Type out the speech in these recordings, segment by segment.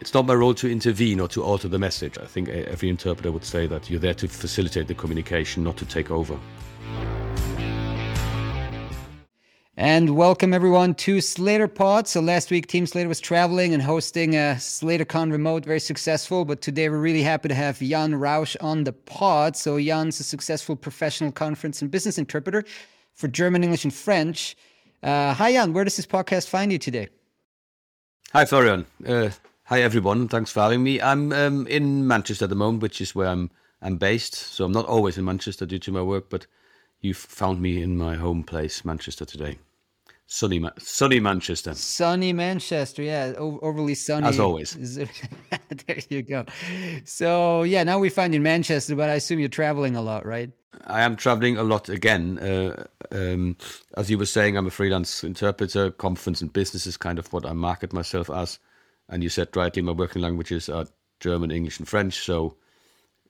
it's not my role to intervene or to alter the message. I think every interpreter would say that you're there to facilitate the communication, not to take over. And welcome everyone to Slater Pod. So last week, Team Slator was traveling and hosting a SlatorCon remote, very successful. But today, we're really happy to have Jan Rausch on the pod. So Jan's a successful professional conference and business interpreter for German, English, and French. Uh, hi Jan, where does this podcast find you today? Hi Florian. Uh, hi everyone. Thanks for having me. I'm um, in Manchester at the moment, which is where I'm I'm based. So I'm not always in Manchester due to my work, but you found me in my home place, Manchester, today. Sunny, sunny Manchester. Sunny Manchester, yeah, overly sunny. As always. there you go. So yeah, now we find you in Manchester, but I assume you're traveling a lot, right? I am traveling a lot again. Uh, um, as you were saying, I'm a freelance interpreter. Conference and business is kind of what I market myself as. And you said rightly, my working languages are German, English, and French. So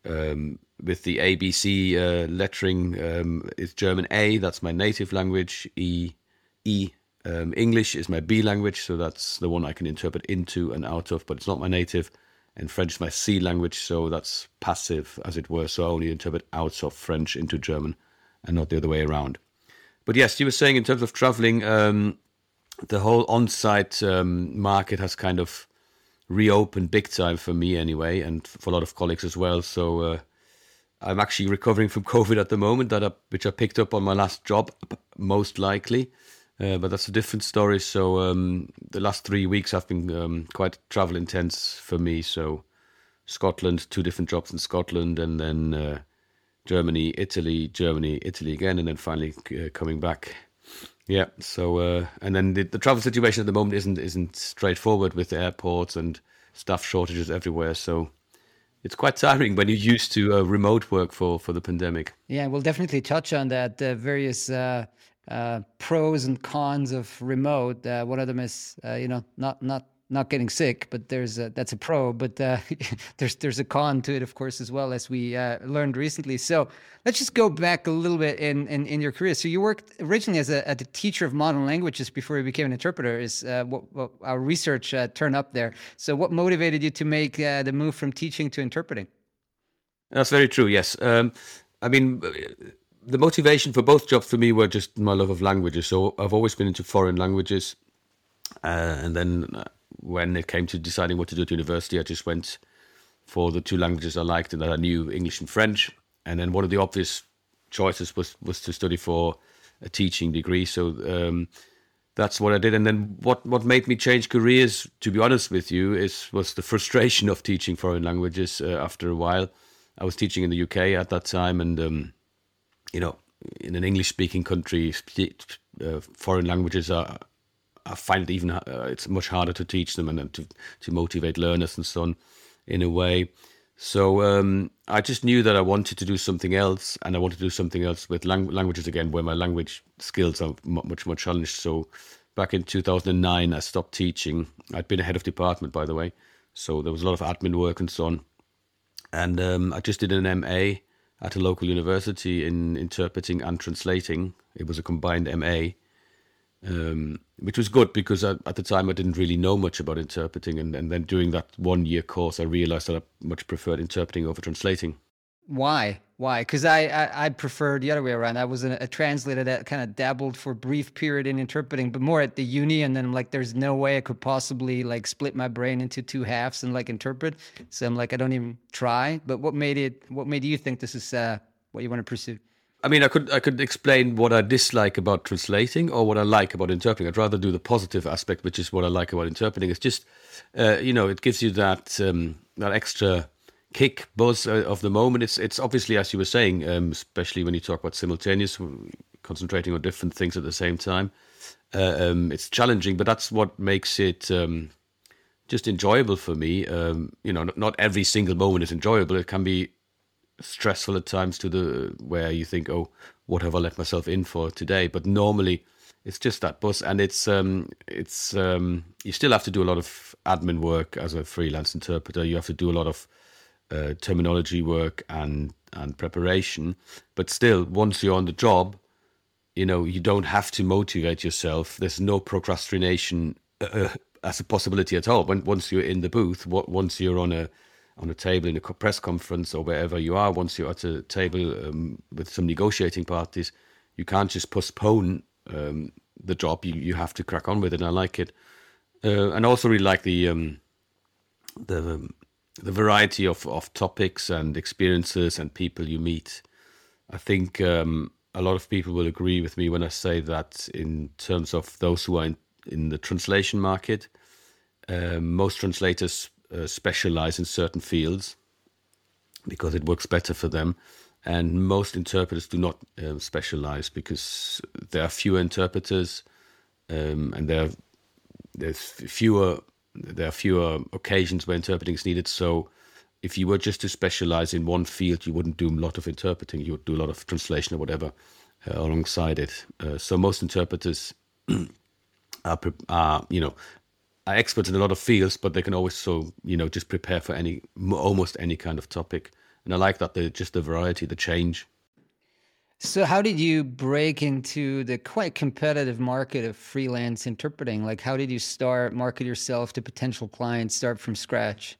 um, with the ABC uh, lettering, um, it's German A, that's my native language. E E. Um, English is my B language, so that's the one I can interpret into and out of, but it's not my native. And French is my C language, so that's passive, as it were. So I only interpret out of French into German and not the other way around. But yes, you were saying in terms of traveling, um, the whole on site um, market has kind of reopened big time for me anyway, and for a lot of colleagues as well. So uh, I'm actually recovering from COVID at the moment, that I, which I picked up on my last job, most likely. Uh, but that's a different story. So um, the last three weeks have been um, quite travel intense for me. So Scotland, two different jobs in Scotland, and then uh, Germany, Italy, Germany, Italy again, and then finally uh, coming back. Yeah. So uh, and then the, the, travel situation at the moment isn't isn't straightforward with airports and staff shortages everywhere. So it's quite tiring when you're used to uh, remote work for for the pandemic. Yeah, we'll definitely touch on that. various uh, pros and cons of remote. Uh, one of them is, uh, you know, not not not getting sick, but there's a, that's a pro. But uh, there's there's a con to it, of course, as well as we uh, learned recently. So let's just go back a little bit in, in, in your career. So you worked originally as a, as a teacher of modern languages before you became an interpreter. Is what, what, our research turned up there? So what motivated you to make the move from teaching to interpreting? That's very true. Yes. Um, I mean, the motivation for both jobs for me were just my love of languages. So I've always been into foreign languages, uh, and then uh, when it came to deciding what to do at university, I just went for the two languages I liked and that I knew, English and French. And then one of the obvious choices was was to study for a teaching degree. So um, that's what I did. And then what what made me change careers, to be honest with you, is was the frustration of teaching foreign languages. Uh, after a while, I was teaching in the UK at that time, and um, you know, in an English speaking country, uh, foreign languages are, I find it even, uh, it's much harder to teach them and to, to motivate learners and so on in a way. So um, I just knew that I wanted to do something else, and I wanted to do something else with lang- languages again, where my language skills are much more challenged. So back in 2009, I stopped teaching. I'd been a head of department, by the way, so there was a lot of admin work and so on. And um, I just did an MA at a local university in interpreting and translating. It was a combined MA, um, which was good because I, at the time I didn't really know much about interpreting. And, and then during that one year course, I realized that I much preferred interpreting over translating. Why? Why? Because I, I, I prefer the other way around. I was a, a translator that kind of dabbled for a brief period in interpreting, but more at the uni. And then I'm like, there's no way I could possibly like split my brain into two halves and like interpret. So I'm like, I don't even try. But what made it? What made you think this is uh, what you want to pursue? I mean, I could I could explain what I dislike about translating or what I like about interpreting. I'd rather do the positive aspect, which is what I like about interpreting. It's just, uh, you know, it gives you that um, that extra kick buzz uh, of the moment. It's it's obviously as you were saying, um, especially when you talk about simultaneous, concentrating on different things at the same time. Uh, um, it's challenging, but that's what makes it um, just enjoyable for me. Um, you know, not, not, every single moment is enjoyable. It can be stressful at times to the where you think, oh, what have I let myself in for today? But normally. It's just that bus and it's um, it's um, you still have to do a lot of admin work as a freelance interpreter. You have to do a lot of uh, terminology work and and preparation. But still, once you're on the job, you know you don't have to motivate yourself. There's no procrastination uh, as a possibility at all. When once you're in the booth, what once you're on a on a table in a press conference or wherever you are, once you're at a table um, with some negotiating parties, you can't just postpone um, the job. You you have to crack on with it. And I like it, uh, and also really like the um, the the variety of, of topics and experiences and people you meet. I think um, a lot of people will agree with me when I say that in terms of those who are in, in the translation market, uh, most translators uh, specialize in certain fields because it works better for them. And most interpreters do not uh, specialize because there are fewer interpreters um, and there are, there's fewer there are fewer occasions where interpreting is needed. So if you were just to specialize in one field, you wouldn't do a lot of interpreting. You would do a lot of translation or whatever uh, alongside it. Uh, so most interpreters are, are, you know, are experts in a lot of fields, but they can always so you know just prepare for any almost any kind of topic. And I like that the just the variety, the change. So, how did you break into the quite competitive market of freelance interpreting? Like, how did you start, market yourself to potential clients, start from scratch?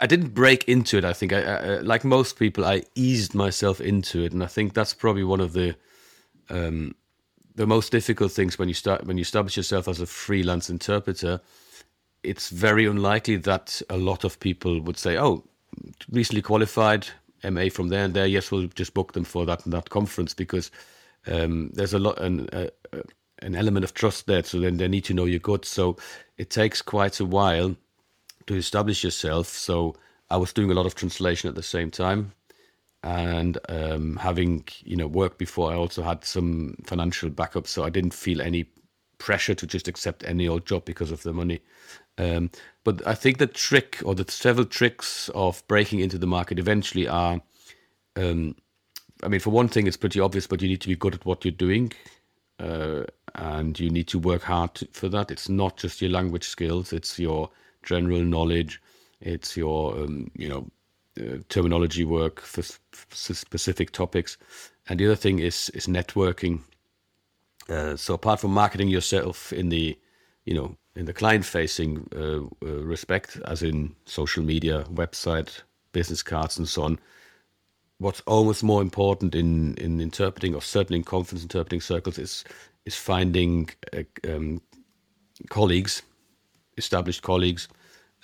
I didn't break into it. I think, I, I, like most people, I eased myself into it, and I think that's probably one of the um, the most difficult things when you start when you establish yourself as a freelance interpreter. It's very unlikely that a lot of people would say, "Oh, recently qualified, MA from there and there. Yes, we'll just book them for that and that conference because um, there's a lot an, uh, an element of trust there. So then they need to know you're good. So it takes quite a while to establish yourself. So I was doing a lot of translation at the same time, and um, having you know worked before, I also had some financial backup. So I didn't feel any pressure to just accept any old job because of the money. Um, but I think the trick or the several tricks of breaking into the market eventually are, um, I mean, for one thing, it's pretty obvious, but you need to be good at what you're doing. Uh, and you need to work hard to, for that. It's not just your language skills; it's your general knowledge, it's your um, you know uh, terminology work for specific topics, and the other thing is is networking. Uh, so apart from marketing yourself in the you know in the client facing uh, uh, respect, as in social media, website, business cards, and so on. What's almost more important in, in interpreting, or certainly in conference interpreting circles, is is finding uh, um, colleagues, established colleagues,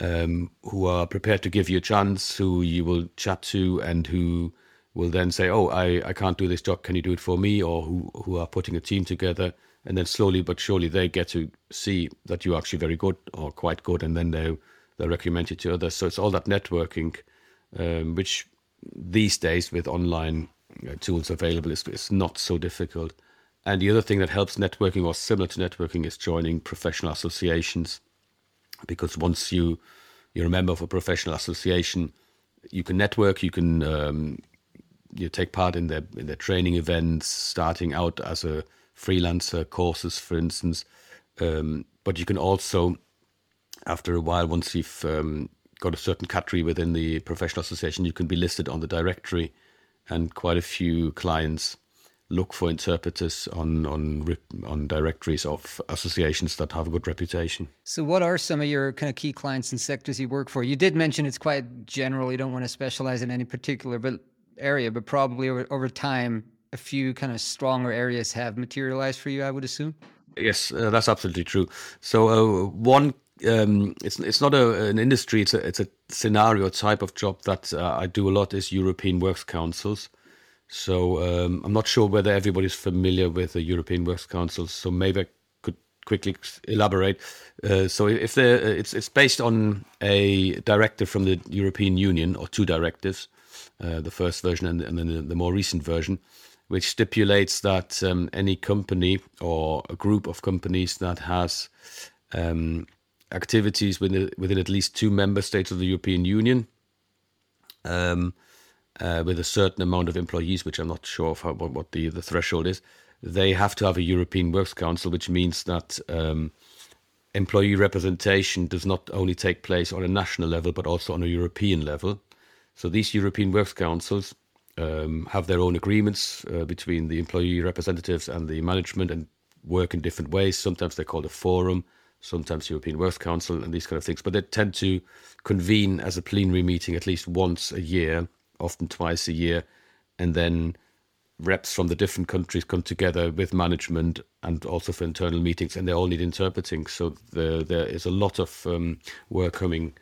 um, who are prepared to give you a chance, who you will chat to, and who will then say, "Oh, I, I can't do this job. Can you do it for me?" Or who who are putting a team together and then slowly but surely they get to see that you're actually very good or quite good, and then they they recommend you to others. So it's all that networking, um, which these days with online uh, tools available is, is not so difficult. And the other thing that helps networking or similar to networking is joining professional associations, because once you you're a member of a professional association, you can network, you can um, you take part in their in their training events, starting out as a freelancer courses, for instance. Um, but you can also, after a while, once you've um, got a certain category within the professional association, you can be listed on the directory, and quite a few clients look for interpreters on on on directories of associations that have a good reputation. So, what are some of your kind of key clients and sectors you work for? You did mention it's quite general. You don't want to specialize in any particular but area, but probably over, over time, a few kind of stronger areas have materialized for you, I would assume. Yes, uh, that's absolutely true. So uh, one, um, it's it's not a, an industry; it's a it's a scenario type of job that uh, I do a lot is European Works Councils. So um, I'm not sure whether everybody's familiar with the European Works Councils. So maybe I could quickly elaborate. Uh, so if there, uh, it's it's based on a directive from the European Union or two directives, uh, the first version and, and then the, the more recent version which stipulates that um, any company or a group of companies that has um, activities within, within at least two member states of the European Union, um, uh, with a certain amount of employees, which I'm not sure of how, what, the, the threshold is, they have to have a European Works Council, which means that um, employee representation does not only take place on a national level, but also on a European level. So these European Works Councils um, have their own agreements uh, between the employee representatives and the management and work in different ways. Sometimes they're called a forum, sometimes European Works Council and these kind of things. But they tend to convene as a plenary meeting at least once a year, often twice a year, and then reps from the different countries come together with management and also for internal meetings, and they all need interpreting. So the, there is a lot of um, work coming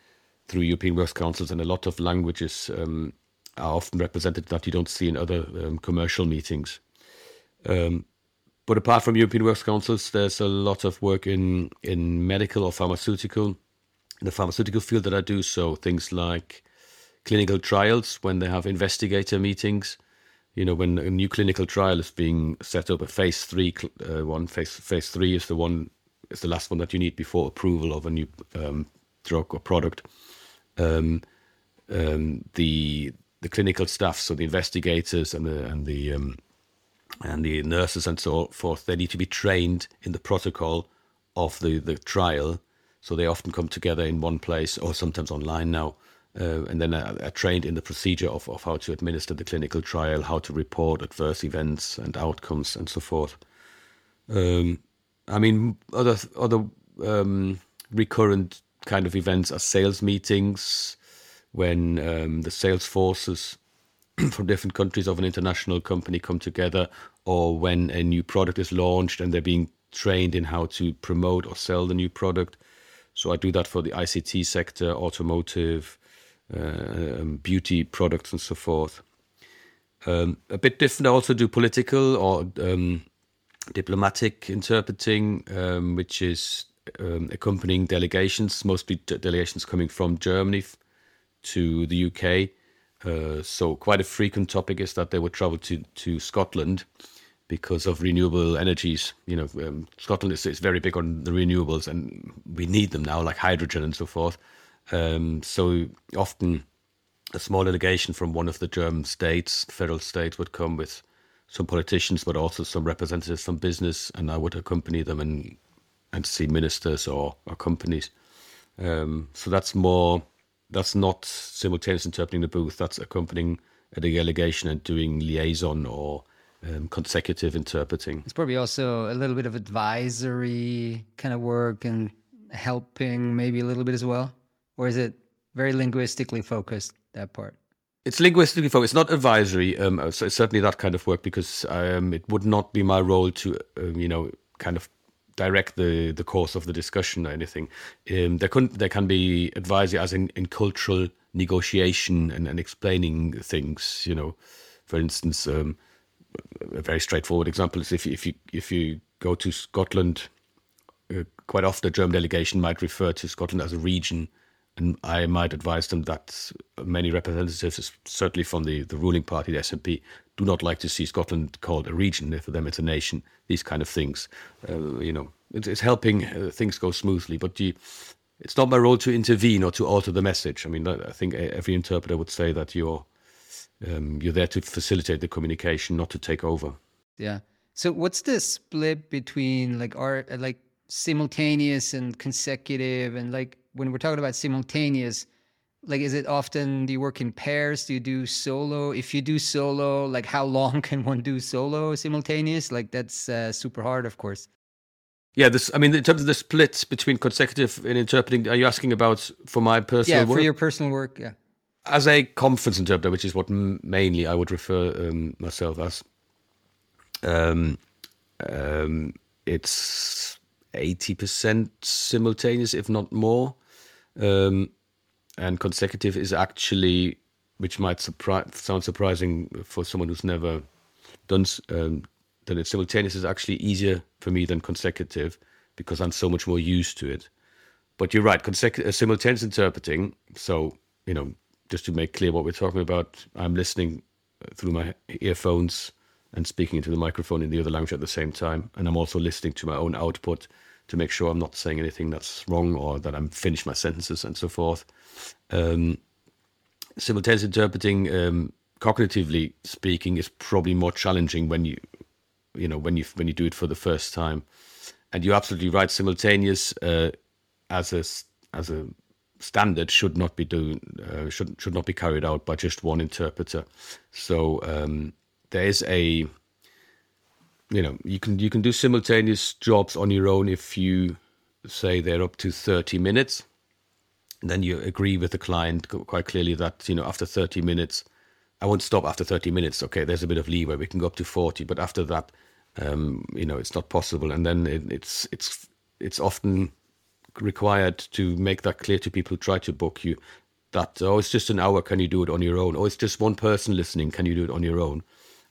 through European Works Councils, and a lot of languages um, are often represented that you don't see in other um, commercial meetings. Um, but apart from European Works Councils, there's a lot of work in in medical or pharmaceutical, in the pharmaceutical field that I do. So things like clinical trials when they have investigator meetings. You know, when a new clinical trial is being set up, a phase three uh, one, phase phase three is the one is the last one that you need before approval of a new um, drug or product. Um, um, the the clinical staff, so the investigators and the and the um, and the nurses and so forth, they need to be trained in the protocol of the, the trial. So they often come together in one place or sometimes online now. Uh, and then I, are, trained in the procedure of, of how to administer the clinical trial, how to report adverse events and outcomes, and so forth. Um, I mean, other other um, recurrent kind of events are sales meetings when um, the sales forces from different countries of an international company come together, or when a new product is launched and they're being trained in how to promote or sell the new product. So I do that for the ICT sector, automotive, um, beauty products, and so forth. Um, a bit different. I also do political or um, diplomatic interpreting, um, which is um, accompanying delegations, mostly delegations coming from Germany to the UK uh, so quite a frequent topic is that they would travel to, to Scotland because of renewable energies. You know, um, Scotland is, is very big on the renewables, and we need them now, like hydrogen and so forth. Um, so often, a small delegation from one of the German states, federal states, would come with some politicians, but also some representatives from business, and I would accompany them and and see ministers or, or companies. Um, so that's more that's not simultaneous interpreting the booth. That's accompanying a delegation and doing liaison or um, consecutive interpreting. It's probably also a little bit of advisory kind of work and helping maybe a little bit as well, or is it very linguistically focused that part? It's linguistically focused. It's not advisory. Um, so it's certainly that kind of work because um, it would not be my role to, um, you know, kind of direct the, the course of the discussion or anything. Um, there, can, there can be advisory as in, in cultural negotiation and, and explaining things. You know, for instance, um, a very straightforward example is if you, if you if you go to Scotland, uh, quite often a German delegation might refer to Scotland as a region and I might advise them that many representatives, certainly from the, the ruling party, the SNP, do not like to see Scotland called a region. For them, it's a nation. These kind of things, uh, you know, it, it's helping uh, things go smoothly. But you, it's not my role to intervene or to alter the message. I mean, I think every interpreter would say that you're um, you're there to facilitate the communication, not to take over. Yeah. So, what's the split between like art, like simultaneous and consecutive, and like when we're talking about simultaneous, like is it often do you work in pairs? Do you do solo? If you do solo, like how long can one do solo simultaneous? Like that's uh, super hard, of course. Yeah, this. I mean, in terms of the split between consecutive and interpreting, are you asking about for my personal? Yeah, work? for your personal work. Yeah. As a conference interpreter, which is what mainly I would refer um, myself as, um, um, it's eighty percent simultaneous, if not more. Um, and consecutive is actually, which might surpri- sound surprising for someone who's never done, um, that it's simultaneous is actually easier for me than consecutive because I'm so much more used to it. But you're right, uh, simultaneous interpreting. So, you know, just to make clear what we're talking about, I'm listening uh, through my earphones and speaking into the microphone in the other language at the same time. And I'm also listening to my own output to make sure I'm not saying anything that's wrong or that I'm finished my sentences and so forth. Um, simultaneous interpreting, um, cognitively speaking, is probably more challenging when you, you know, when you when you do it for the first time. And you're absolutely right. Simultaneous uh, as a as a standard should not be doing uh, should should not be carried out by just one interpreter. So um, there is a you know you can you can do simultaneous jobs on your own if you say they're up to 30 minutes, then you agree with the client quite clearly that, you know, after 30 minutes, I won't stop after 30 minutes. Okay, there's a bit of leeway. We can go up to 40, but after that, um, you know, it's not possible. And then it, it's it's it's often required to make that clear to people who try to book you that oh it's just an hour can you do it on your own oh it's just one person listening can you do it on your own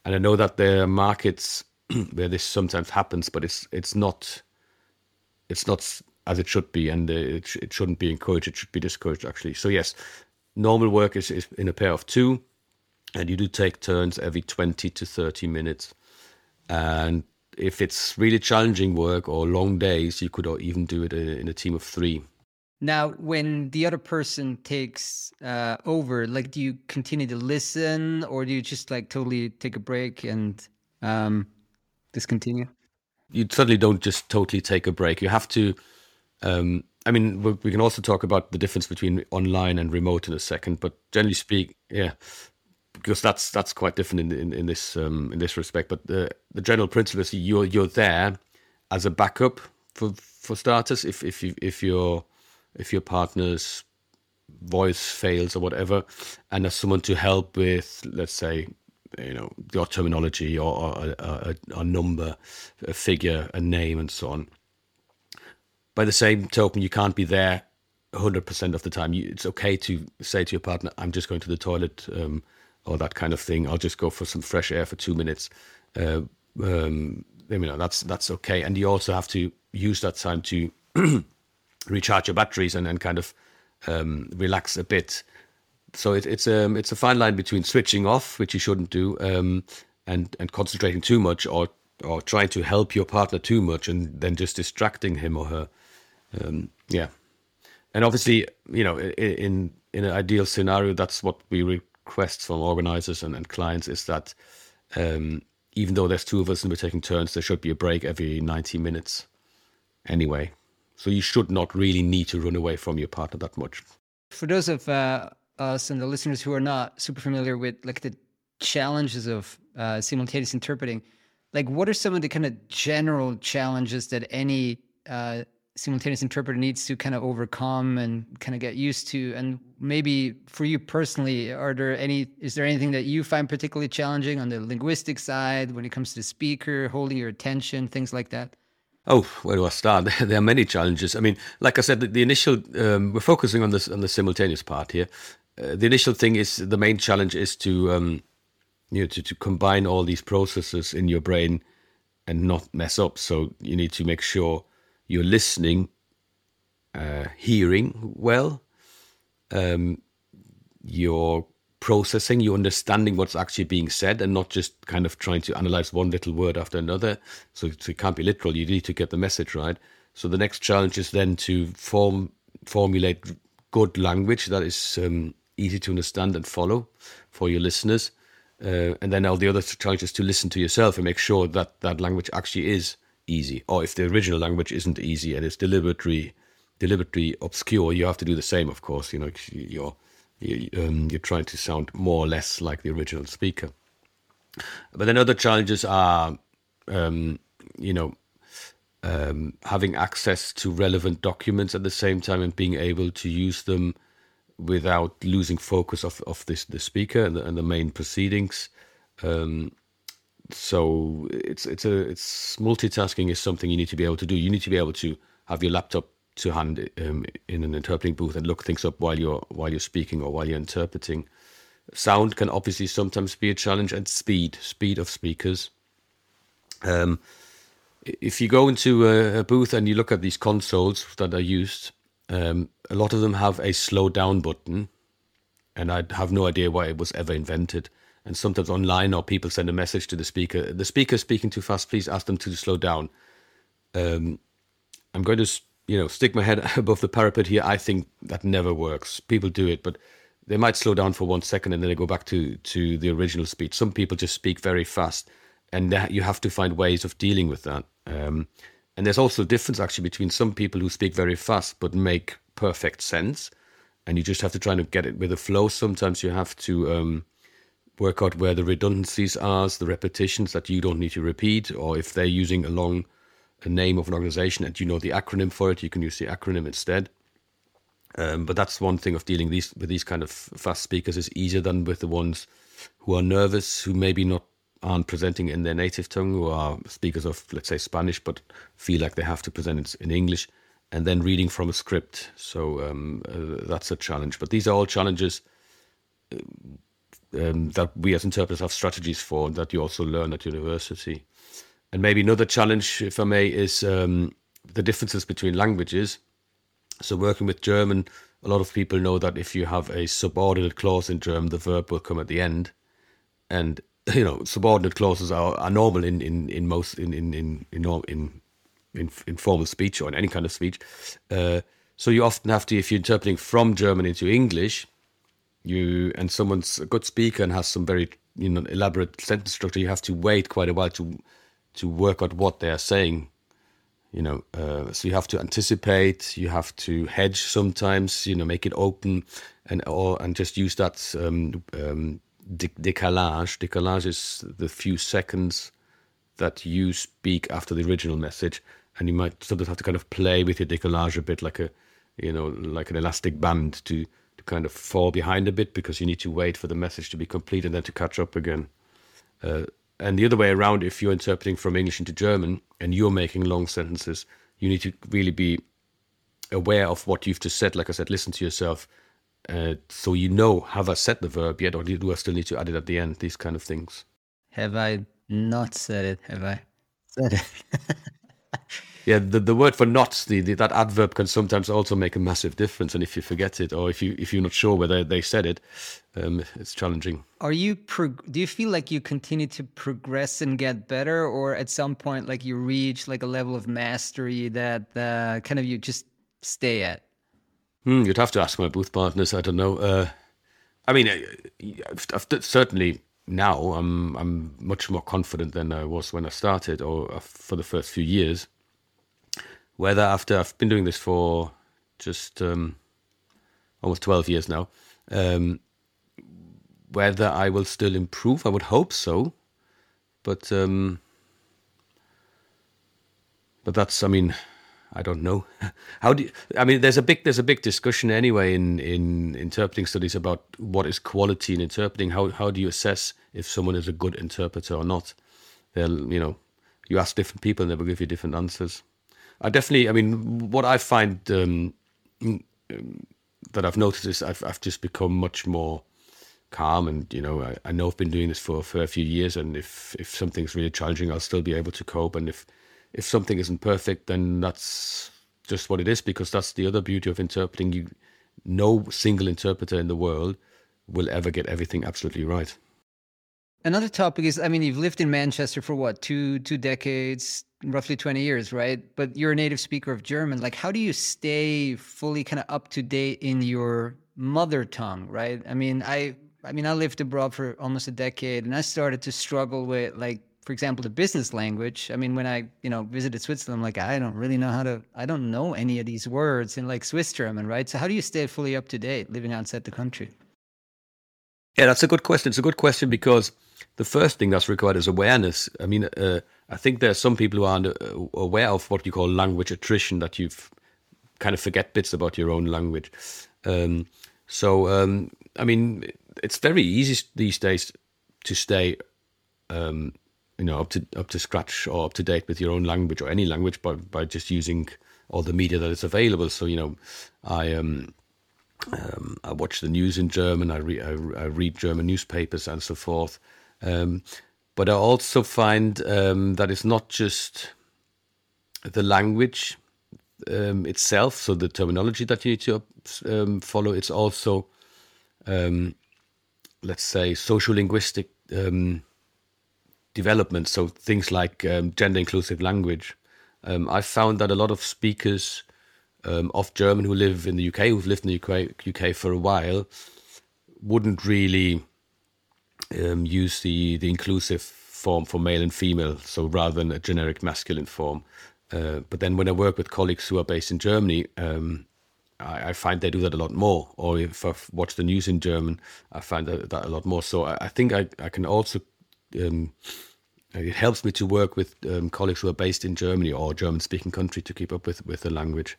and i know that there are markets where this sometimes happens but it's it's not it's not as it should be and uh, it, it shouldn't be encouraged it should be discouraged actually so yes normal work is, is in a pair of two and you do take turns every 20 to 30 minutes and if it's really challenging work or long days, you could even do it in a team of three. Now, when the other person takes uh, over, like, do you continue to listen, or do you just like totally take a break and um, discontinue? You certainly don't just totally take a break. You have to. Um, I mean, we can also talk about the difference between online and remote in a second, but generally speak, yeah, because that's that's quite different in in, in this um, in this respect. But the the general principle is you're you're there as a backup for for starters. If if you if your if your partner's voice fails or whatever, and as someone to help with, let's say, you know, your terminology or, a, a, a number, a figure, a name, and so on. By the same token, you can't be there 100% of the time. You, it's okay to say to your partner, I'm just going to the toilet. Um, or that kind of thing. I'll just go for some fresh air for two minutes. Uh, um, you know, that's that's okay. And you also have to use that time to recharge your batteries and, and kind of um, relax a bit. So it, it's a um, it's a fine line between switching off, which you shouldn't do, um, and and concentrating too much, or or trying to help your partner too much, and then just distracting him or her. Um, yeah, and obviously, you know, in in an ideal scenario, that's what we request from organizers and, and clients is that um, even though there's two of us and we're taking turns, there should be a break every 90 minutes anyway. So you should not really need to run away from your partner that much. For those of uh, us and the listeners who are not super familiar with like the challenges of uh, simultaneous interpreting, like what are some of the kind of general challenges that any uh, simultaneous interpreter needs to kind of overcome and kind of get used to and maybe for you personally are there any is there anything that you find particularly challenging on the linguistic side when it comes to the speaker holding your attention things like that Oh, where do I start? there are many challenges. I mean, like I said, the, the initial um, we're focusing on this on the simultaneous part here. Uh, the initial thing is the main challenge is to um, you know to, to combine all these processes in your brain and not mess up. So you need to make sure you're listening, uh, hearing well, um, you're processing, you're understanding what's actually being said, and not just kind of trying to analyze one little word after another. So, so it can't be literal. You need to get the message right. So the next challenge is then to form formulate good language that is um, easy to understand and follow for your listeners. Uh, and then all the other challenges to listen to yourself and make sure that that language actually is easy. Or if the original language isn't easy and it's deliberately deliberately obscure, you have to do the same. Of course, you know you're you, um, you're trying to sound more or less like the original speaker. But then other challenges are, um, you know, um, having access to relevant documents at the same time and being able to use them without losing focus of, of this the speaker and the, and the main proceedings. Um, so it's it's a it's multitasking is something you need to be able to do. You need to be able to have your laptop to hand um, in an interpreting booth and look things up while you're while you're speaking or while you're interpreting. Sound can obviously sometimes be a challenge, and speed speed of speakers. Um, if you go into a, a, booth and you look at these consoles that are used, um, a lot of them have a slow down button, and I have no idea why it was ever invented and sometimes online or people send a message to the speaker the speaker is speaking too fast please ask them to slow down um, i'm going to you know stick my head above the parapet here i think that never works. People do it but they might slow down for one second and then they go back to to the original speed some people just speak very fast and you have to find ways of dealing with that. Um, and there's also a difference actually between some people who speak very fast but make perfect sense and you just have to try to get it with a flow. Sometimes you have to um, work out where the redundancies are, the repetitions that you don't need to repeat, or if they're using a long a name of an organization and you know the acronym for it, you can use the acronym instead. Um, but that's one thing of dealing these with these kind of fast speakers is easier than with the ones who are nervous, who maybe not aren't presenting in their native tongue, who are speakers of let's say Spanish, but feel like they have to present in English, and then reading from a script. So um, uh, that's a challenge. But these are all challenges um, that we as interpreters have strategies for, that you also learn at university. And maybe another challenge, if I may, is um, the differences between languages. So, working with German, a lot of people know that if you have a subordinate clause in German, the verb will come at the end. And you know, subordinate clauses are, are normal in, in, in most in in in in, in in in formal speech or in any kind of speech. Uh, so you often have to, if you're interpreting from German into English, you and someone's a good speaker and has some very you know elaborate sentence structure, you have to wait quite a while to to work out what they are saying. You know, uh, so you have to anticipate. You have to hedge sometimes. You know, make it open, and or and just use that um, um, décalage. Décalage is the few seconds that you speak after the original message, and you might sometimes have to kind of play with your décalage a bit, like a you know, like an elastic band to to kind of fall behind a bit because you need to wait for the message to be complete and then to catch up again. Uh, and the other way around, if you're interpreting from English into German and you're making long sentences, you need to really be aware of what you've just said. Like I said, listen to yourself. Uh, so you know, have I said the verb yet, or do I still need to add it at the end? These kind of things. Have I not said it? Have I said it? yeah, the, the word for not, the, the, that adverb can sometimes also make a massive difference. And if you forget it, or if you if you're not sure whether they said it, um, it's challenging. Are you? Prog- do you feel like you continue to progress and get better, or at some point, like you reach like a level of mastery that uh, kind of you just stay at? Hmm, you'd have to ask my booth partners. I don't know. Uh, I mean, I've, I've certainly now I'm I'm much more confident than I was when I started, or for the first few years whether after I've been doing this for just um, almost 12 years now, um, whether I will still improve. I would hope so, but um, but that's I mean I don't know how do you, I mean there's a big there's a big discussion anyway in in interpreting studies about what is quality in interpreting. How how do you assess if someone is a good interpreter or not? They'll you know you ask different people and they will give you different answers. I definitely. I mean, what I find um, um, that I've noticed is I've I've just become much more calm, and you know, I, I know I've been doing this for for a few years, and if if something's really challenging, I'll still be able to cope, and if if something isn't perfect, then that's just what it is, because that's the other beauty of interpreting. You, no single interpreter in the world will ever get everything absolutely right. Another topic is, I mean, you've lived in Manchester for what two two decades, roughly 20 years, right? But you're a native speaker of German. Like, how do you stay fully kind of up to date in your mother tongue, right? I mean, I, I mean, I lived abroad for almost a decade, and I started to struggle with, like, for example, the business language. I mean, when I, you know, visited Switzerland, I'm like, I don't really know how to, I don't know any of these words in like Swiss German, right? So, how do you stay fully up to date living outside the country? Yeah, that's a good question. It's a good question because the first thing that's required is awareness. I mean, uh, I think there are some people who aren't uh, aware of what you call language attrition, that you kind of forget bits about your own language. Um, so, um, I mean, it's very easy these days to stay, um, you know, up to up to scratch or up to date with your own language or any language by by just using all the media that is available. So, you know, I um, um, I watch the news in German. I, re- I, I, read German newspapers and so forth. Um, but I also find um, that it's not just the language um, itself, so the terminology that you need to um, follow. It's also, um, let's say, social linguistic development. So things like gender inclusive language. I found that a lot of speakers um, of German who live in the UK, who've lived in the UK, UK for a while, wouldn't really um, use the, the inclusive form for male and female, so rather than a generic masculine form. Uh, but then when I work with colleagues who are based in Germany, um, I, I, find they do that a lot more. Or if I watch the news in German, I find that, that a lot more. So I, I think I, I can also um, it helps me to work with um, colleagues who are based in Germany or German-speaking country to keep up with with the language.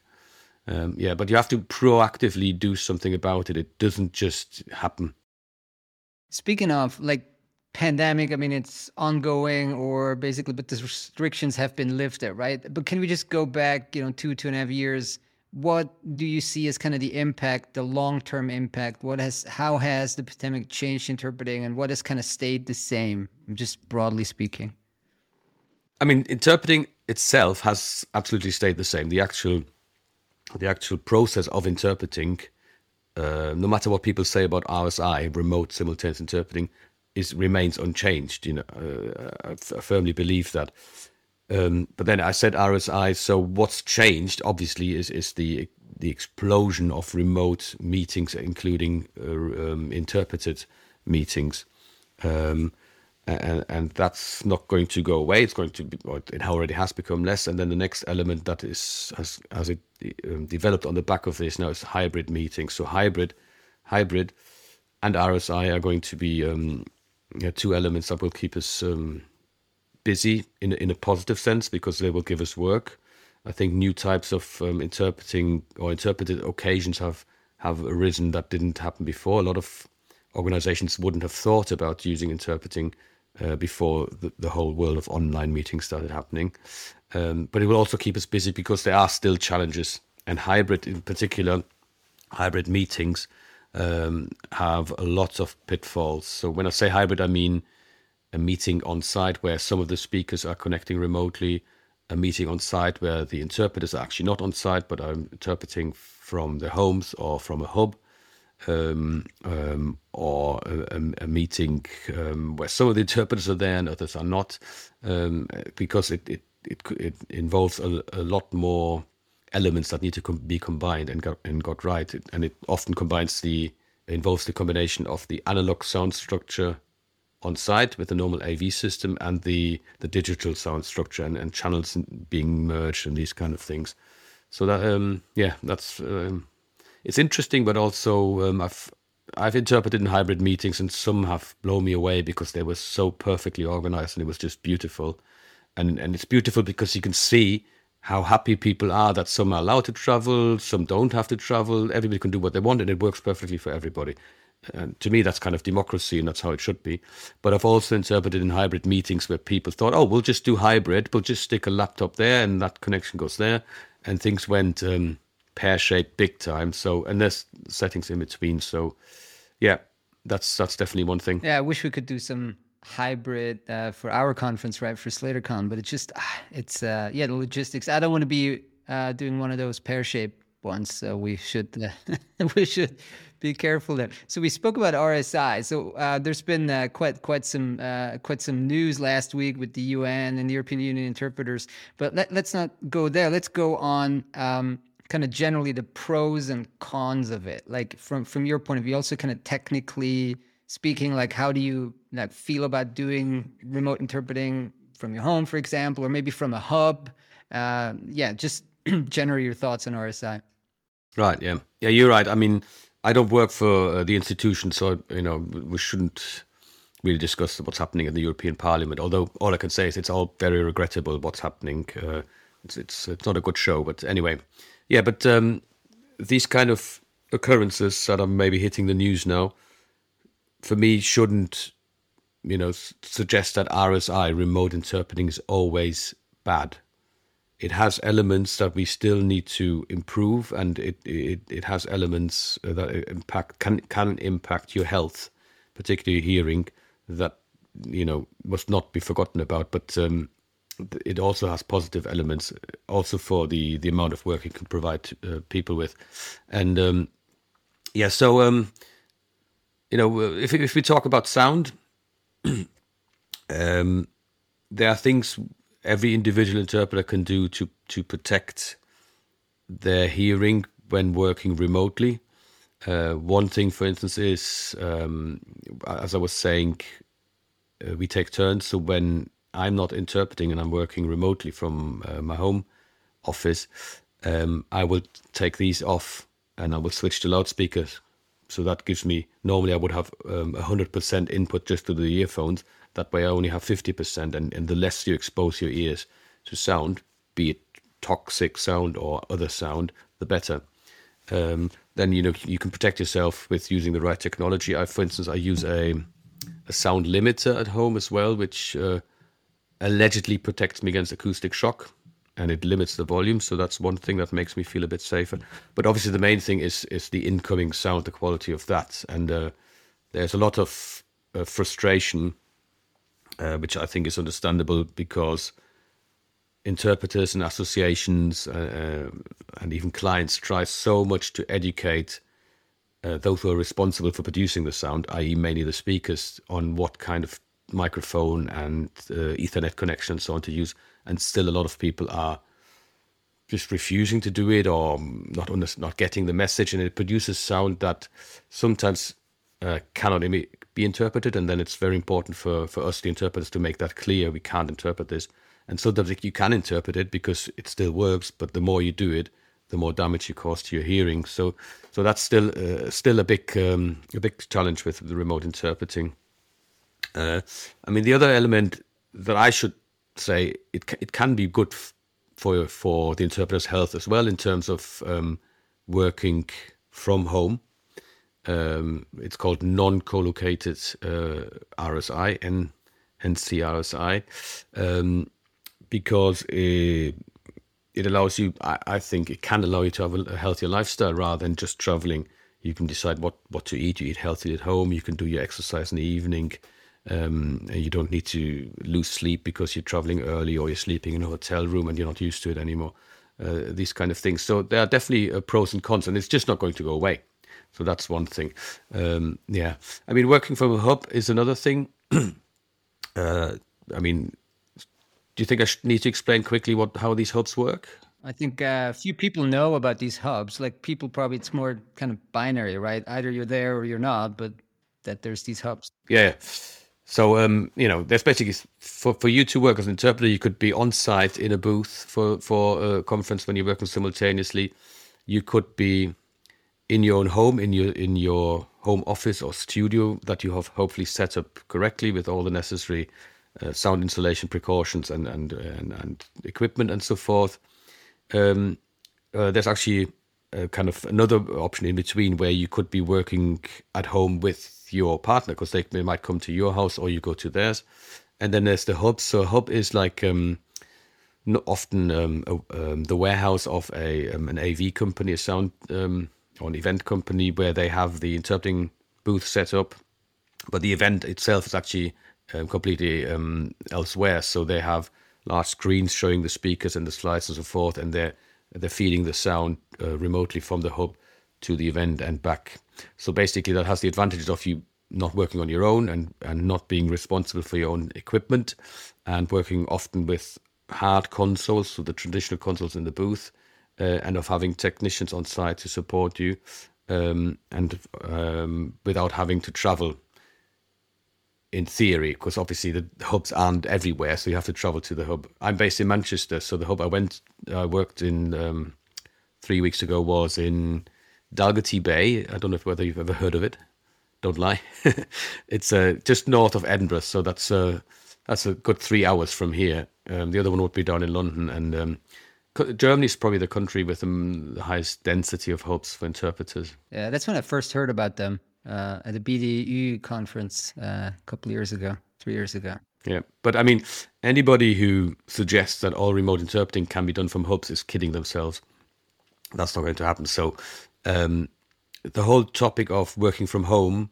Um, yeah, but you have to proactively do something about it. It doesn't just happen. Speaking of like pandemic, I mean it's ongoing or basically, but the restrictions have been lifted, right? But can we just go back, you know, two two and a half years? What do you see as kind of the impact, the long term impact? What has how has the pandemic changed interpreting, and what has kind of stayed the same, just broadly speaking? I mean, interpreting itself has absolutely stayed the same. The actual the actual process of interpreting, uh, no matter what people say about RSI, remote simultaneous interpreting, is remains unchanged. You know, uh, I, I, firmly believe that. Um, but then I said RSI. So what's changed, obviously, is is the the explosion of remote meetings, including uh, um, interpreted meetings. Um, and, and that's not going to go away. It's going to be, it already has become less. And then the next element that is has has it um, developed on the back of this now is hybrid meetings. So hybrid, hybrid, and RSI are going to be um, yeah, two elements that will keep us um, busy in in a positive sense because they will give us work. I think new types of um, interpreting or interpreted occasions have have arisen that didn't happen before. A lot of organizations wouldn't have thought about using interpreting uh, before the, the, whole world of online meetings started happening. Um, but it will also keep us busy because there are still challenges, and hybrid in particular, hybrid meetings um, have a lot of pitfalls. So when I say hybrid, I mean a meeting on site where some of the speakers are connecting remotely, a meeting on site where the interpreters are actually not on site but are interpreting from their homes or from a hub um, um, or a, a meeting um, where some of the interpreters are there and others are not, um, because it, it, it, it involves a, a, lot more elements that need to com- be combined and got, and got right. It, and it often combines the involves the combination of the analog sound structure on site with the normal AV system and the, the digital sound structure and, and channels being merged and these kind of things. So that um, yeah, that's um, it's interesting, but also um, I've I've interpreted in hybrid meetings, and some have blown me away because they were so perfectly organized, and it was just beautiful. And and it's beautiful because you can see how happy people are that some are allowed to travel, some don't have to travel. Everybody can do what they want, and it works perfectly for everybody. And to me, that's kind of democracy, and that's how it should be. But I've also interpreted in hybrid meetings where people thought, "Oh, we'll just do hybrid. We'll just stick a laptop there, and that connection goes there," and things went. Um, pear shaped big time. So and there's settings in between. So yeah, that's that's definitely one thing. Yeah, I wish we could do some hybrid uh, for our conference, right? For SlatorCon, but it's just ah, it's uh, yeah the logistics. I don't want to be uh, doing one of those pear shaped ones. So we should uh, we should be careful there. So we spoke about RSI. So uh, there's been uh, quite quite some uh, quite some news last week with the UN and the European Union interpreters. But let, us not go there. Let's go on. Um, kind of generally the pros and cons of it like from from your point of view also kind of technically speaking like how do you like feel about doing remote interpreting from your home for example or maybe from a hub uh, yeah just generally your thoughts on rsi right yeah. Yeah you're right. I mean i don't work for uh, the institution so you know we shouldn't really discuss what's happening in the european parliament although all i can say is it's all very regrettable what's happening uh, it's, it's it's not a good show but anyway. Yeah, but um, these kind of occurrences that are maybe hitting the news now, for me, shouldn't you know suggest that RSI remote interpreting is always bad. It has elements that we still need to improve, and it it, it has elements that impact can can impact your health, particularly hearing. That you know must not be forgotten about. But um, it also has positive elements, also for the the amount of work it can provide uh, people with, and um, yeah. So um, you know, if if we talk about sound, um, there are things every individual interpreter can do to to protect their hearing when working remotely. Uh, one thing, for instance, is um, as I was saying, uh, we take turns. So when I'm not interpreting and I'm working remotely from uh, my home office, um, I will take these off and I will switch to loudspeakers So that gives me normally I would have um, 100% input just to the earphones. That way I only have 50%, and, and the less you expose your ears to sound, be it toxic sound or other sound, the better. Um, then you know you can protect yourself with using the right technology. I, for instance, I use a a sound limiter at home as well, which uh, allegedly protects me against acoustic shock and it limits the volume. So that's one thing that makes me feel a bit safer. But obviously, the main thing is is the incoming sound, the quality of that. And uh, there's a lot of uh, frustration, uh, which I think is understandable because interpreters and associations uh, uh, and even clients try so much to educate uh, those who are responsible for producing the sound, i.e., mainly the speakers, on what kind of microphone and Ethernet connection and so on to use. And still, a lot of people are just refusing to do it or not not getting the message, and it produces sound that sometimes uh, cannot be interpreted. And then it's very important for, for us, the interpreters, to make that clear. We can't interpret this and sometimes you can interpret it because it still works, but the more you do it, the more damage you cause to your hearing. So, so that's still uh, still a big um, a big challenge with the remote interpreting. Uh, I mean, the other element that I should say it it can be good for for the interpreter's health as well in terms of um, working from home. Um, it's called non-collocated uh, RSI and NCRSI. Um, because it, it allows you, I, I, think it can allow you to have a, healthier lifestyle rather than just traveling. You can decide what, what to eat. You eat healthy at home. You can do your exercise in the evening. Um, and you don't need to lose sleep because you're traveling early or you're sleeping in a hotel room and you're not used to it anymore. Uh, these kind of things. So there are definitely uh, pros and cons, and it's just not going to go away. So that's one thing. Um, yeah, I mean, working from a hub is another thing. uh, I mean, do you think I need to explain quickly what how these hubs work? I think uh, a few people know about these hubs. Like people probably, it's more kind of binary, right? Either you're there or you're not, but that there's these hubs. Yeah. So um, you know, there's basically for for you to work as an interpreter, you could be on site in a booth for for a conference when you're working simultaneously. You could be in your own home, in your in your home office or studio that you have hopefully set up correctly with all the necessary uh, sound insulation precautions and, and and, and equipment and so forth. Um, uh, there's actually a kind of another option in between where you could be working at home with your partner because they, they might come to your house or you go to theirs. And then there's the hub. So a hub is like um, not often um, um, the warehouse of a um, an AV company, a sound um, or an event company where they have the interpreting booth set up, but the event itself is actually um, completely elsewhere. So they have large screens showing the speakers and the slides and so forth, and they're they're feeding the sound uh, remotely from the hub to the event and back. So basically, that has the advantages of you not working on your own and and not being responsible for your own equipment, and working often with hard consoles, so the traditional consoles in the booth, uh, and of having technicians on site to support you, um, and um, without having to travel in theory, because obviously the hubs aren't everywhere, so you have to travel to the hub. I'm based in Manchester, so the hub I went, I worked in um, three weeks ago was in Dalgety Bay. I don't know whether you've ever heard of it. Don't lie. it's uh, just north of Edinburgh, so that's uh, that's a good three hours from here. Um, the other one would be down in London, and um, Germany is probably the country with the highest density of hubs for interpreters. Yeah, that's when I first heard about them uh, at the BDU conference uh, a couple of years ago, three years ago. Yeah, but I mean, anybody who suggests that all remote interpreting can be done from hubs is kidding themselves. That's not going to happen. So, um, the whole topic of working from home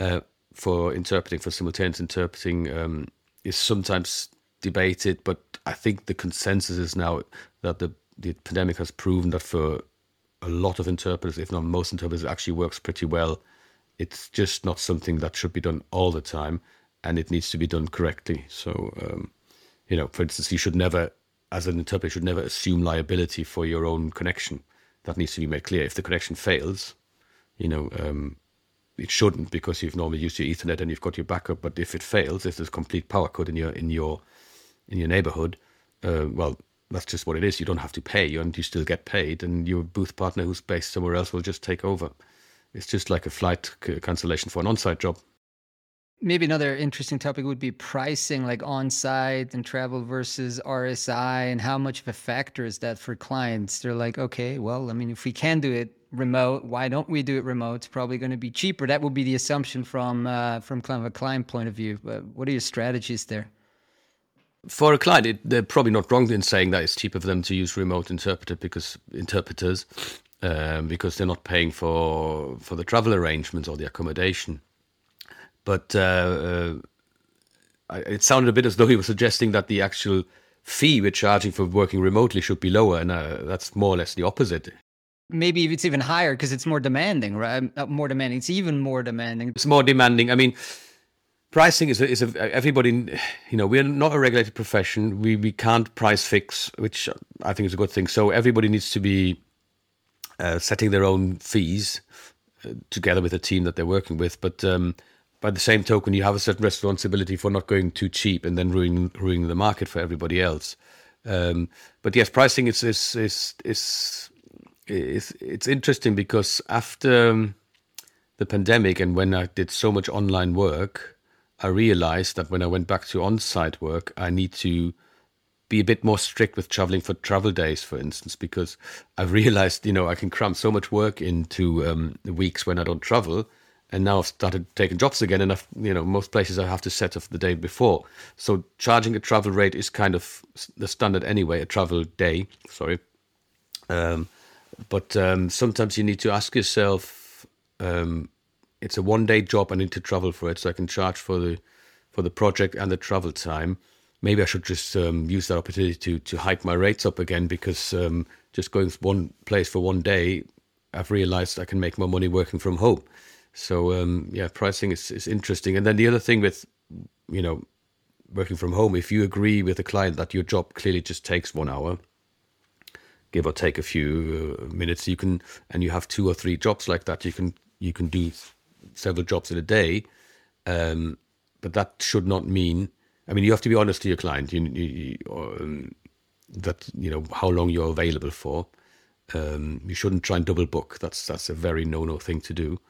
uh, for interpreting, for simultaneous interpreting, um, is sometimes debated, but I think the consensus is now that the, the pandemic has proven that for a lot of interpreters, if not most interpreters, it actually works pretty well it's just not something that should be done all the time, and it needs to be done correctly. So, um, you know, for instance, you should never, as an interpreter, should never assume liability for your own connection. That needs to be made clear. If the connection fails, you know, um, it shouldn't because you've normally used your Ethernet and you've got your backup. But if it fails, if there's complete power cut in your in your in your neighborhood, uh, well, that's just what it is. You don't have to pay, and you still get paid, and your booth partner who's based somewhere else will just take over. it's just like a flight cancellation for an on-site job. Maybe another interesting topic would be pricing, like on-site and travel versus RSI, and how much of a factor is that for clients? They're like, okay, well, I mean, if we can do it remote, why don't we do it remote? It's probably going to be cheaper. That would be the assumption from uh, from kind of a client point of view. But what are your strategies there? For a client, it, they're probably not wrong in saying that it's cheaper for them to use remote interpreter because interpreters um, because they're not paying for for the travel arrangements or the accommodation. But uh, uh, it sounded a bit as though he was suggesting that the actual fee we're charging for working remotely should be lower, and uh, that's more or less the opposite. Maybe it's even higher because it's more demanding, right? Uh, more demanding. It's even more demanding. It's more demanding. I mean, pricing is a, is a, everybody. You know, we're not a regulated profession. We we can't price fix, which I think is a good thing. So everybody needs to be uh, setting their own fees uh, together with the team that they're working with. But um, by the same token, you have a certain responsibility for not going too cheap and then ruining ruining the market for everybody else. Um, but yes, pricing is is is is, is it's interesting because after um, the pandemic and when I did so much online work, I realized that when I went back to on-site work, I need to be a bit more strict with traveling for travel days, for instance, because I've realized, you know, I can cram so much work into um, weeks when I don't travel. And now I've started taking jobs again, and I've, you know, most places I have to set off the day before. So charging a travel rate is kind of the standard anyway, a travel day, sorry. Um, but um, sometimes you need to ask yourself, um, it's a one day job, I need to travel for it, so I can charge for the for the project and the travel time maybe I should just um, use that opportunity to to hike my rates up again because um, just going one place for one day, I've realized I can make more money working from home. So um, yeah, pricing is, is interesting. And then the other thing with you know working from home, if you agree with a client that your job clearly just takes one hour, give or take a few uh, minutes, you can and you have two or three jobs like that, you can you can do several jobs in a day. Um, but that should not mean I mean, you have to be honest to your client. You, you, um, that you know how long you're available for. Um, you shouldn't try and double book. That's that's a very no no thing to do.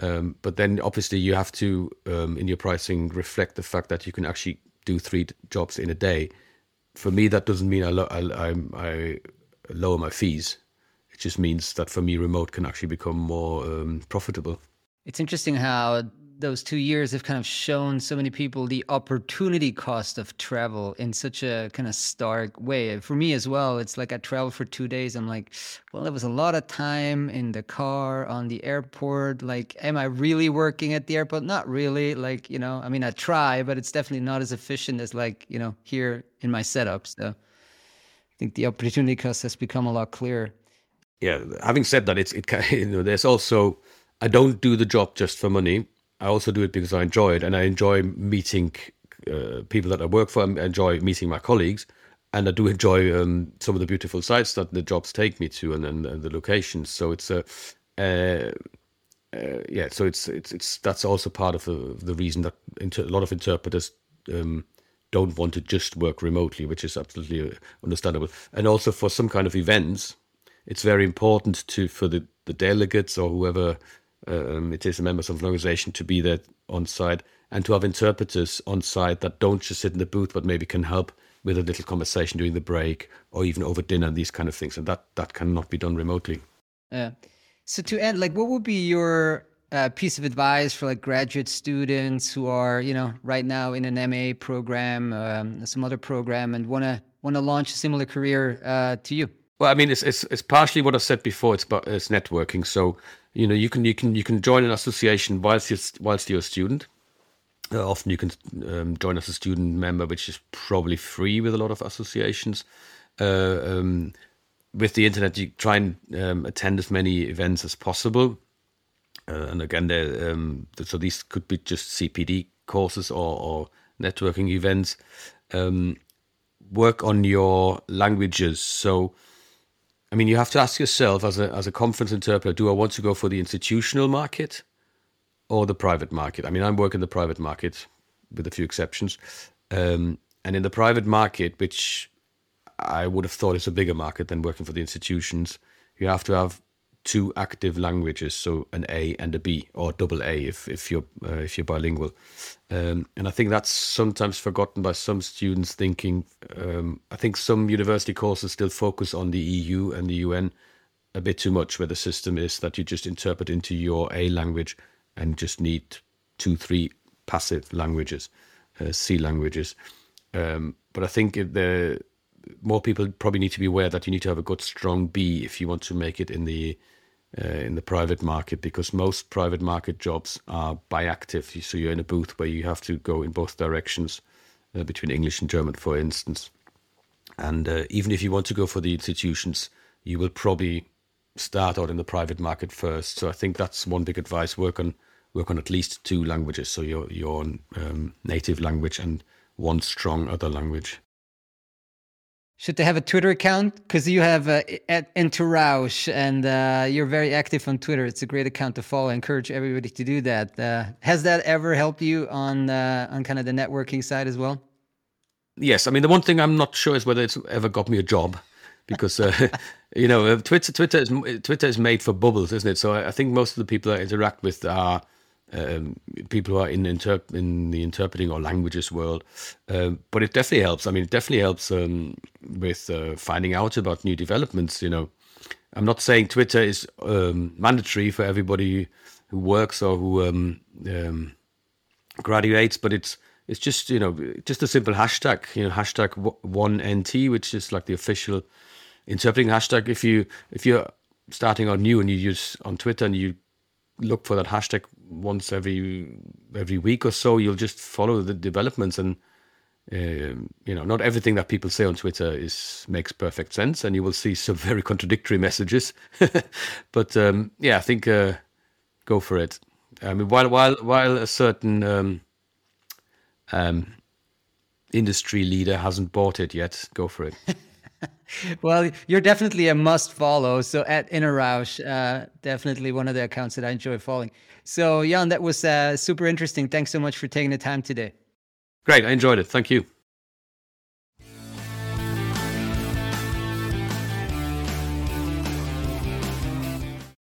Um, but then obviously you have to um, in your pricing reflect the fact that you can actually do three jobs in a day. For me, that doesn't mean I, lo- I, I, I lower my fees. It just means that for me, remote can actually become more um, profitable. It's interesting how those two years have kind of shown so many people the opportunity cost of travel in such a kind of stark way. For me as well, it's like I travel for two days. I'm like, well, it was a lot of time in the car, on the airport. Like, am I really working at the airport? Not really. Like, you know, I mean, I try, but it's definitely not as efficient as like, you know, here in my setup. So I think the opportunity cost has become a lot clearer. Yeah. Having said that, it's, it, you know, there's also, I don't do the job just for money. I also do it because I enjoy it, and I enjoy meeting uh, people that I work for. I enjoy meeting my colleagues, and I do enjoy um, some of the beautiful sites that the jobs take me to, and, and, and the locations. So it's a uh, uh, yeah, so it's it's it's that's also part of the, the reason that inter- a lot of interpreters um, don't want to just work remotely, which is absolutely uh, understandable. And also for some kind of events, it's very important to for the, the delegates or whoever um, it is members of an organization to be there on site and to have interpreters on site that don't just sit in the booth but maybe can help with a little conversation during the break or even over dinner and these kind of things. And that that cannot be done remotely. Yeah. So to end like what would be your uh, piece of advice for like graduate students who are you know right now in an ma program um, some other program and want to want to launch a similar career uh, to you? Well i mean it's, it's it's partially what i said before. It's about it's networking. So you know you can you can you can join an association whilst you're whilst you're a student. Uh, often you can um, join as a student member, which is probably free with a lot of associations. Uh, um, with the internet, you try and um, attend as many events as possible. Uh, and again, um, so these could be just CPD courses or, or networking events. Um, work on your languages. So I mean, you have to ask yourself as a as a conference interpreter: Do I want to go for the institutional market or the private market? I mean, I'm working the private market with a few exceptions, um, and in the private market, which I would have thought is a bigger market than working for the institutions, you have to have two active languages, so an A and a B, or double A if if you're uh, if you're bilingual. Um, and I think that's sometimes forgotten by some students. Thinking, um, I think some university courses still focus on the EU and the UN a bit too much, where the system is that you just interpret into your A language and just need two, three passive languages, uh, C languages. Um, but I think the more people probably need to be aware that you need to have a good, strong B if you want to make it in the uh, in the private market, because most private market jobs are biactive. So you're in a booth where you have to go in both directions uh, between English and German, for instance. And uh, even if you want to go for the institutions, you will probably start out in the private market first. So I think that's one big advice: work on work on at least two languages, so your your um, native language and one strong other language. Should they have a Twitter account? Because you have uh, at Entourage and uh, you're very active on Twitter. It's a great account to follow. I encourage everybody to do that. Uh, has that ever helped you on uh, on kind of the networking side as well? Yes, I mean the one thing I'm not sure is whether it's ever got me a job, because uh, you know uh, Twitter Twitter is Twitter is made for bubbles, isn't it? So I think most of the people I interact with are um, people who are in in the interpreting or languages world. Uh, but it definitely helps. I mean, it definitely helps um, with uh, finding out about new developments. You know, I'm not saying Twitter is um, mandatory for everybody who works or who um, um, graduates, but it's it's just you know just a simple hashtag. You know, hashtag one nt, which is like the official interpreting hashtag. If you if you're starting out new and you use on Twitter and you look for that hashtag once every every week or so. You'll just follow the developments, and uh, you know, not everything that people say on Twitter is makes perfect sense, and you will see some very contradictory messages. but um, yeah, I think uh, go for it. I mean, while while while a certain um, um, industry leader hasn't bought it yet, go for it. well, you're definitely a must follow. So at Innerrausch, uh, definitely one of the accounts that I enjoy following. So Jan, that was uh, super interesting. Thanks so much for taking the time today. Great, I enjoyed it. Thank you.